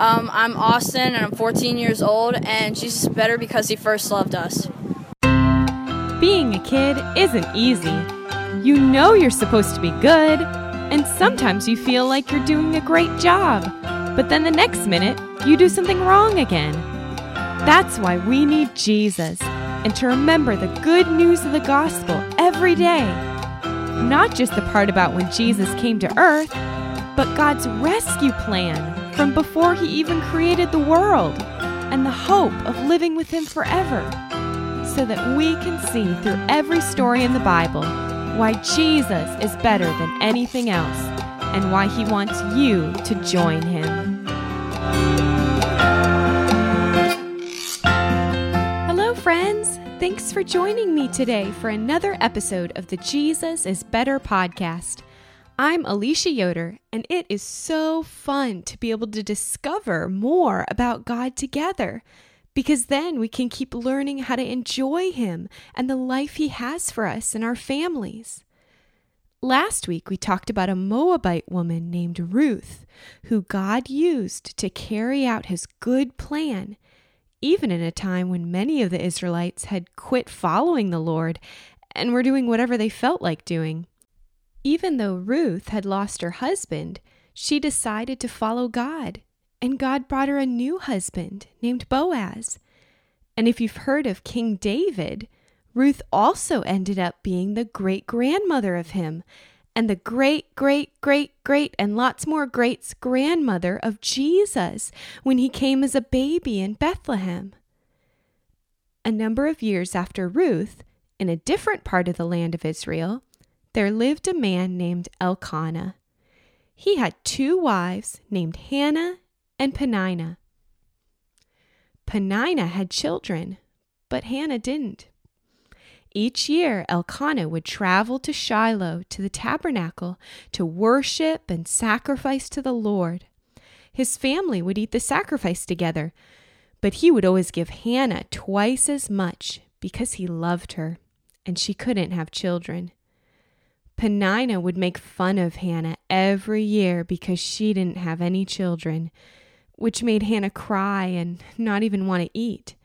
Um, I'm Austin and I'm 14 years old, and Jesus is better because he first loved us. Being a kid isn't easy. You know you're supposed to be good, and sometimes you feel like you're doing a great job, but then the next minute, you do something wrong again. That's why we need Jesus, and to remember the good news of the gospel every day. Not just the part about when Jesus came to earth, but God's rescue plan from before he even created the world, and the hope of living with him forever, so that we can see through every story in the Bible why Jesus is better than anything else and why he wants you to join him. Hello, friends. Thanks for joining me today for another episode of the Jesus is Better podcast. I'm Alicia Yoder, and it is so fun to be able to discover more about God together because then we can keep learning how to enjoy Him and the life He has for us and our families. Last week, we talked about a Moabite woman named Ruth, who God used to carry out His good plan, even in a time when many of the Israelites had quit following the Lord and were doing whatever they felt like doing. Even though Ruth had lost her husband, she decided to follow God, and God brought her a new husband named Boaz. And if you've heard of King David, Ruth also ended up being the great grandmother of him, and the great, great, great, great, and lots more greats grandmother of Jesus when he came as a baby in Bethlehem. A number of years after Ruth, in a different part of the land of Israel, there lived a man named Elkanah. He had two wives named Hannah and Peninnah. Peninnah had children, but Hannah didn't. Each year, Elkanah would travel to Shiloh to the tabernacle to worship and sacrifice to the Lord. His family would eat the sacrifice together, but he would always give Hannah twice as much because he loved her and she couldn't have children. Peninnah would make fun of Hannah every year because she didn't have any children, which made Hannah cry and not even want to eat.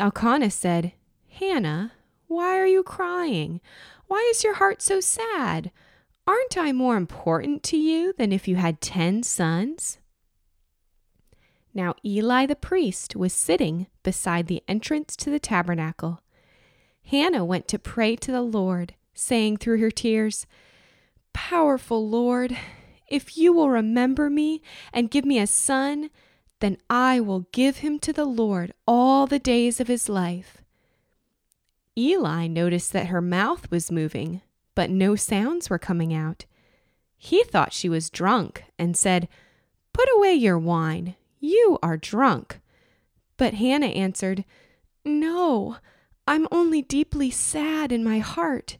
Elkanah said, Hannah, why are you crying? Why is your heart so sad? Aren't I more important to you than if you had ten sons? Now Eli the priest was sitting beside the entrance to the tabernacle. Hannah went to pray to the Lord saying through her tears, Powerful Lord, if you will remember me and give me a son, then I will give him to the Lord all the days of his life. Eli noticed that her mouth was moving, but no sounds were coming out. He thought she was drunk and said, Put away your wine. You are drunk. But Hannah answered, No, I'm only deeply sad in my heart.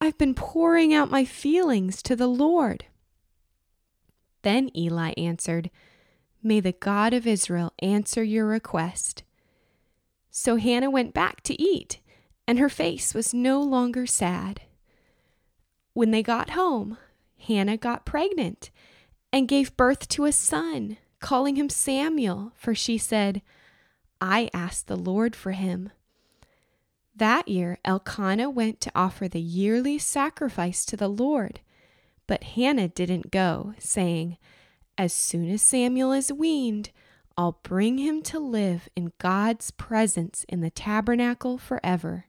I've been pouring out my feelings to the Lord. Then Eli answered, May the God of Israel answer your request. So Hannah went back to eat, and her face was no longer sad. When they got home, Hannah got pregnant and gave birth to a son, calling him Samuel, for she said, I asked the Lord for him. That year, Elkanah went to offer the yearly sacrifice to the Lord. But Hannah didn't go, saying, As soon as Samuel is weaned, I'll bring him to live in God's presence in the tabernacle forever.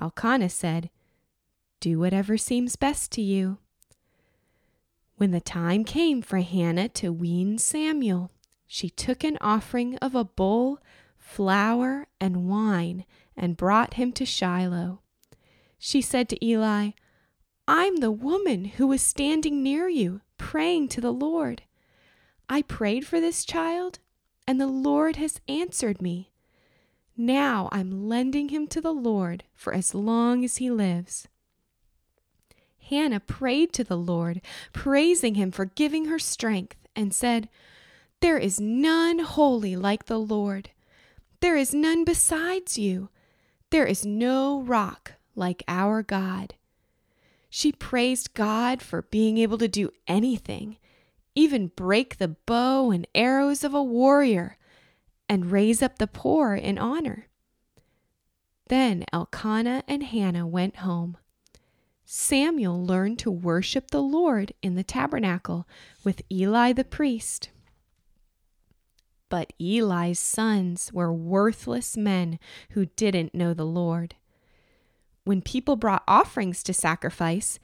Elkanah said, Do whatever seems best to you. When the time came for Hannah to wean Samuel, she took an offering of a bull, flour, and wine and brought him to Shiloh. She said to Eli, I'm the woman who was standing near you, praying to the Lord. I prayed for this child, and the Lord has answered me. Now I'm lending him to the Lord for as long as he lives. Hannah prayed to the Lord, praising him for giving her strength, and said, There is none holy like the Lord. There is none besides you. There is no rock like our God. She praised God for being able to do anything, even break the bow and arrows of a warrior, and raise up the poor in honor. Then Elkanah and Hannah went home. Samuel learned to worship the Lord in the tabernacle with Eli the priest. But Eli's sons were worthless men who didn't know the Lord. When people brought offerings to sacrifice,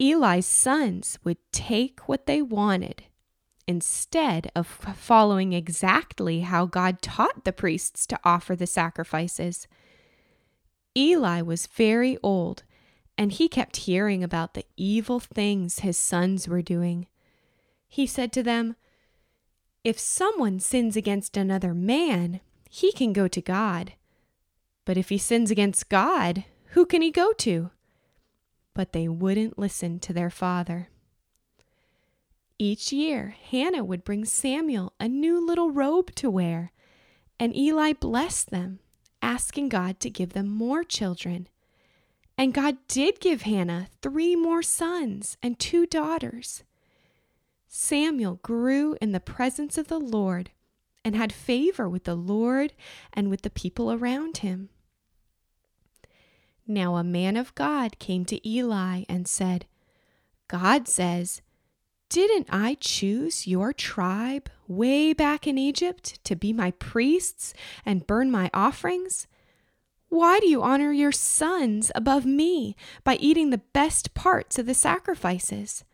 Eli's sons would take what they wanted instead of following exactly how God taught the priests to offer the sacrifices. Eli was very old, and he kept hearing about the evil things his sons were doing. He said to them, If someone sins against another man, he can go to God. But if he sins against God, who can he go to? But they wouldn't listen to their father. Each year, Hannah would bring Samuel a new little robe to wear, and Eli blessed them, asking God to give them more children. And God did give Hannah three more sons and two daughters. Samuel grew in the presence of the Lord and had favor with the Lord and with the people around him. Now a man of God came to Eli and said, God says, Didn't I choose your tribe way back in Egypt to be my priests and burn my offerings? Why do you honor your sons above me by eating the best parts of the sacrifices?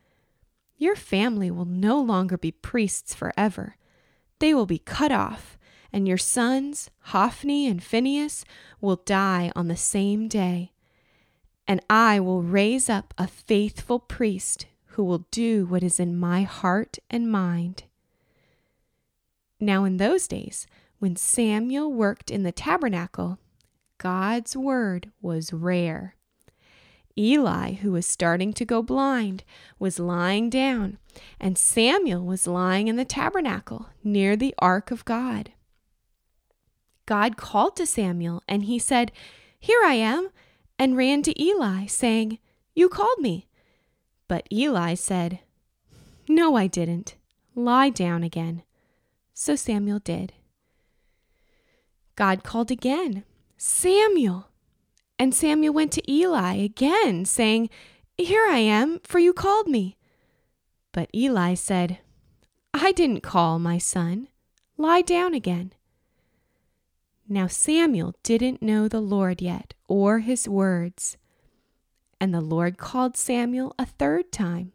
Your family will no longer be priests forever. They will be cut off and your sons, Hophni and Phinehas, will die on the same day. And I will raise up a faithful priest who will do what is in my heart and mind. Now, in those days, when Samuel worked in the tabernacle, God's word was rare. Eli, who was starting to go blind, was lying down, and Samuel was lying in the tabernacle near the ark of God. God called to Samuel, and he said, Here I am, and ran to Eli, saying, You called me. But Eli said, No, I didn't. Lie down again. So Samuel did. God called again, Samuel. And Samuel went to Eli again, saying, Here I am, for you called me. But Eli said, I didn't call, my son. Lie down again. Now Samuel didn't know the Lord yet, or his words. And the Lord called Samuel a third time.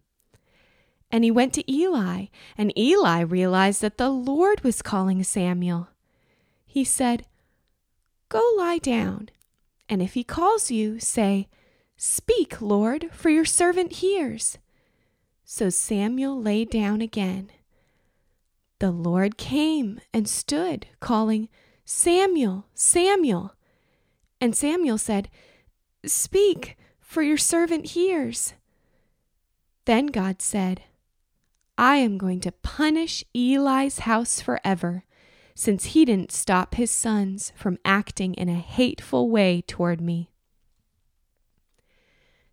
And he went to Eli, and Eli realized that the Lord was calling Samuel. He said, Go lie down, and if he calls you, say, Speak, Lord, for your servant hears. So Samuel lay down again. The Lord came and stood, calling, Samuel, Samuel. And Samuel said, Speak, for your servant hears. Then God said, I am going to punish Eli's house forever, since he didn't stop his sons from acting in a hateful way toward me.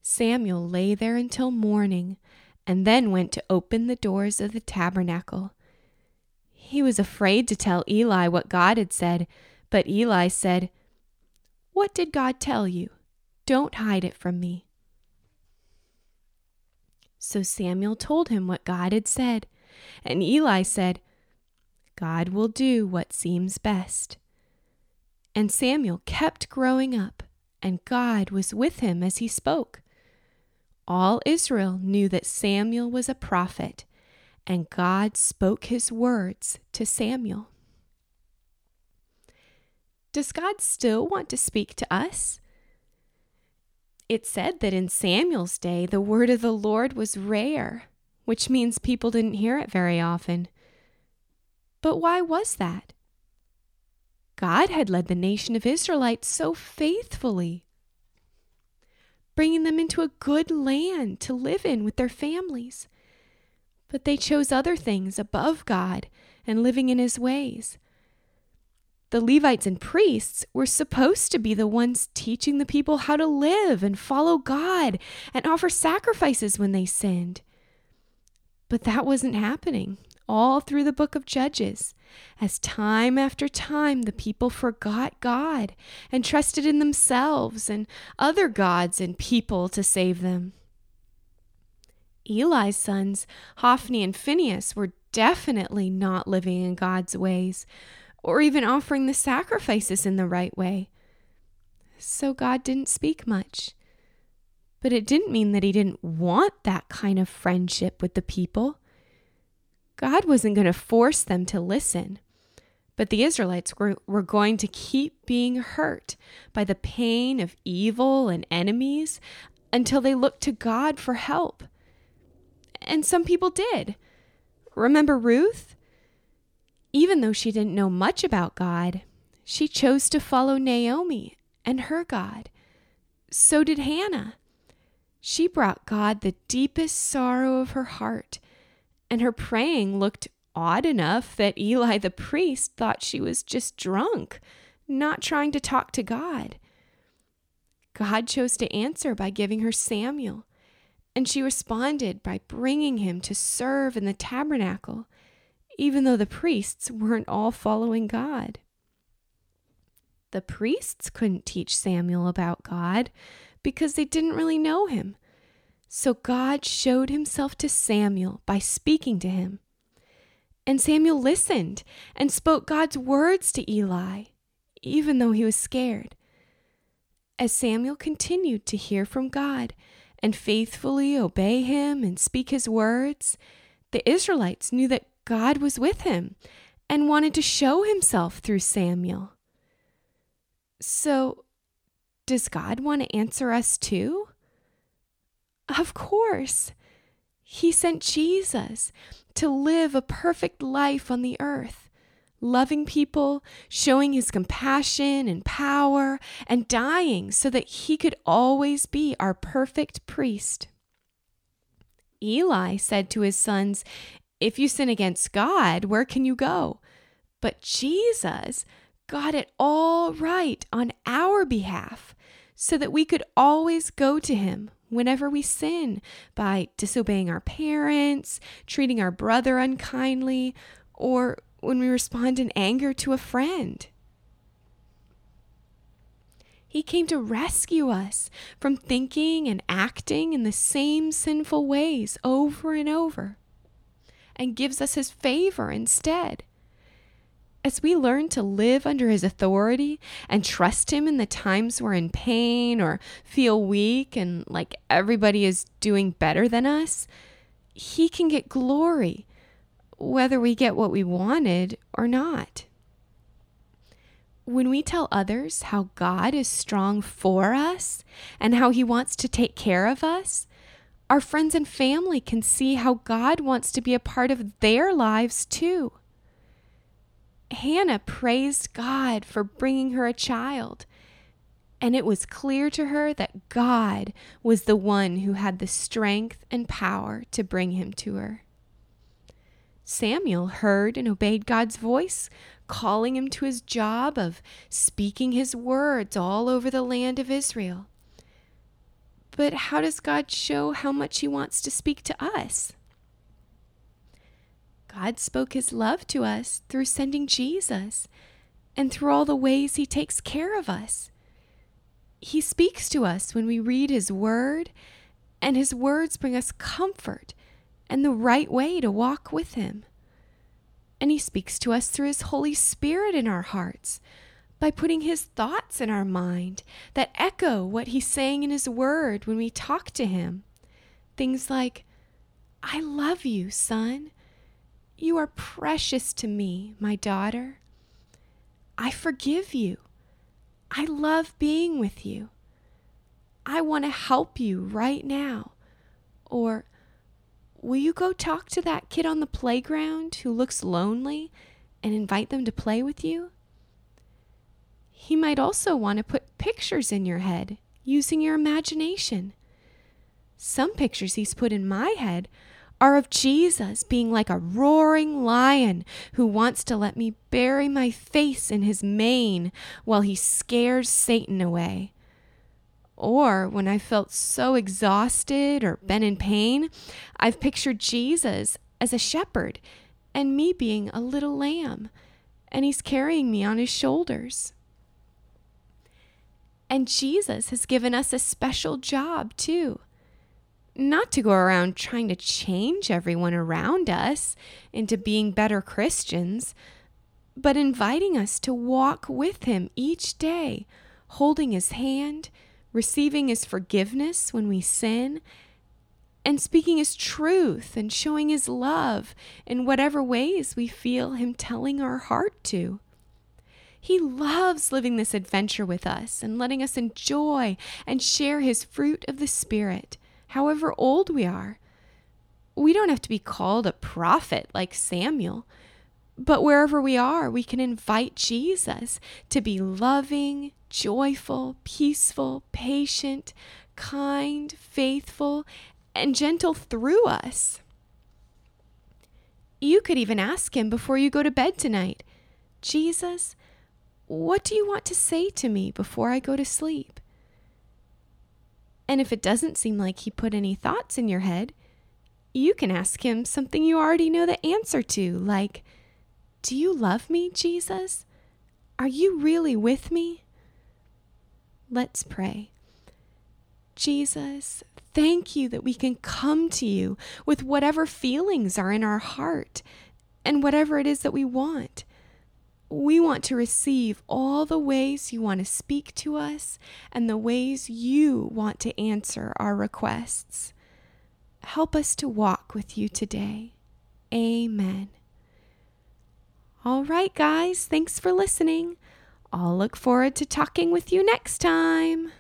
Samuel lay there until morning, and then went to open the doors of the tabernacle. He was afraid to tell Eli what God had said, but Eli said, What did God tell you? Don't hide it from me. So Samuel told him what God had said, and Eli said, God will do what seems best. And Samuel kept growing up, and God was with him as he spoke. All Israel knew that Samuel was a prophet and God spoke his words to Samuel. Does God still want to speak to us? It said that in Samuel's day, the word of the Lord was rare, which means people didn't hear it very often. But why was that? God had led the nation of Israelites so faithfully, bringing them into a good land to live in with their families but they chose other things above God and living in his ways. The Levites and priests were supposed to be the ones teaching the people how to live and follow God and offer sacrifices when they sinned. But that wasn't happening. All through the book of Judges, as time after time the people forgot God and trusted in themselves and other gods and people to save them. Eli's sons, Hophni and Phinehas, were definitely not living in God's ways or even offering the sacrifices in the right way. So God didn't speak much. But it didn't mean that he didn't want that kind of friendship with the people. God wasn't going to force them to listen. But the Israelites were, were going to keep being hurt by the pain of evil and enemies until they looked to God for help. And some people did. Remember Ruth? Even though she didn't know much about God, she chose to follow Naomi and her God. So did Hannah. She brought God the deepest sorrow of her heart, and her praying looked odd enough that Eli the priest thought she was just drunk, not trying to talk to God. God chose to answer by giving her Samuel, and she responded by bringing him to serve in the tabernacle, even though the priests weren't all following God. The priests couldn't teach Samuel about God because they didn't really know him. So God showed himself to Samuel by speaking to him. And Samuel listened and spoke God's words to Eli, even though he was scared. As Samuel continued to hear from God, and faithfully obey him and speak his words, the Israelites knew that God was with him and wanted to show himself through Samuel. So, does God want to answer us too? Of course. He sent Jesus to live a perfect life on the earth, loving people, showing his compassion and power, and dying so that he could always be our perfect priest. Eli said to his sons, If you sin against God, where can you go? But Jesus got it all right on our behalf so that we could always go to him whenever we sin by disobeying our parents, treating our brother unkindly, or when we respond in anger to a friend. He came to rescue us from thinking and acting in the same sinful ways over and over and gives us his favor instead. As we learn to live under his authority and trust him in the times we're in pain or feel weak and like everybody is doing better than us, he can get glory, whether we get what we wanted or not. When we tell others how God is strong for us and how he wants to take care of us, our friends and family can see how God wants to be a part of their lives too. Hannah praised God for bringing her a child. And it was clear to her that God was the one who had the strength and power to bring him to her. Samuel heard and obeyed God's voice, calling him to his job of speaking his words all over the land of Israel. But how does God show how much he wants to speak to us? God spoke his love to us through sending Jesus and through all the ways he takes care of us. He speaks to us when we read his word, and his words bring us comfort and the right way to walk with him. And he speaks to us through his Holy Spirit in our hearts by putting his thoughts in our mind that echo what he's saying in his word when we talk to him. Things like, I love you, son. You are precious to me, my daughter. I forgive you. I love being with you. I want to help you right now. Or, will you go talk to that kid on the playground who looks lonely and invite them to play with you? He might also want to put pictures in your head using your imagination. Some pictures he's put in my head are of Jesus being like a roaring lion who wants to let me bury my face in his mane while he scares Satan away. Or when I felt so exhausted or been in pain, I've pictured Jesus as a shepherd and me being a little lamb, and He's carrying me on His shoulders. And Jesus has given us a special job, too. Not to go around trying to change everyone around us into being better Christians, but inviting us to walk with Him each day, holding His hand, receiving His forgiveness when we sin, and speaking His truth and showing His love in whatever ways we feel Him telling our heart to. He loves living this adventure with us and letting us enjoy and share His fruit of the Spirit, however old we are. We don't have to be called a prophet like Samuel, but wherever we are, we can invite Jesus to be loving, joyful, peaceful, patient, kind, faithful, and gentle through us. You could even ask Him before you go to bed tonight Jesus, what do you want to say to me before I go to sleep? And if it doesn't seem like he put any thoughts in your head, you can ask him something you already know the answer to, like, Do you love me, Jesus? Are you really with me? Let's pray. Jesus, thank you that we can come to you with whatever feelings are in our heart and whatever it is that we want. We want to receive all the ways you want to speak to us and the ways you want to answer our requests. Help us to walk with you today. Amen. All right, guys, thanks for listening. I'll look forward to talking with you next time.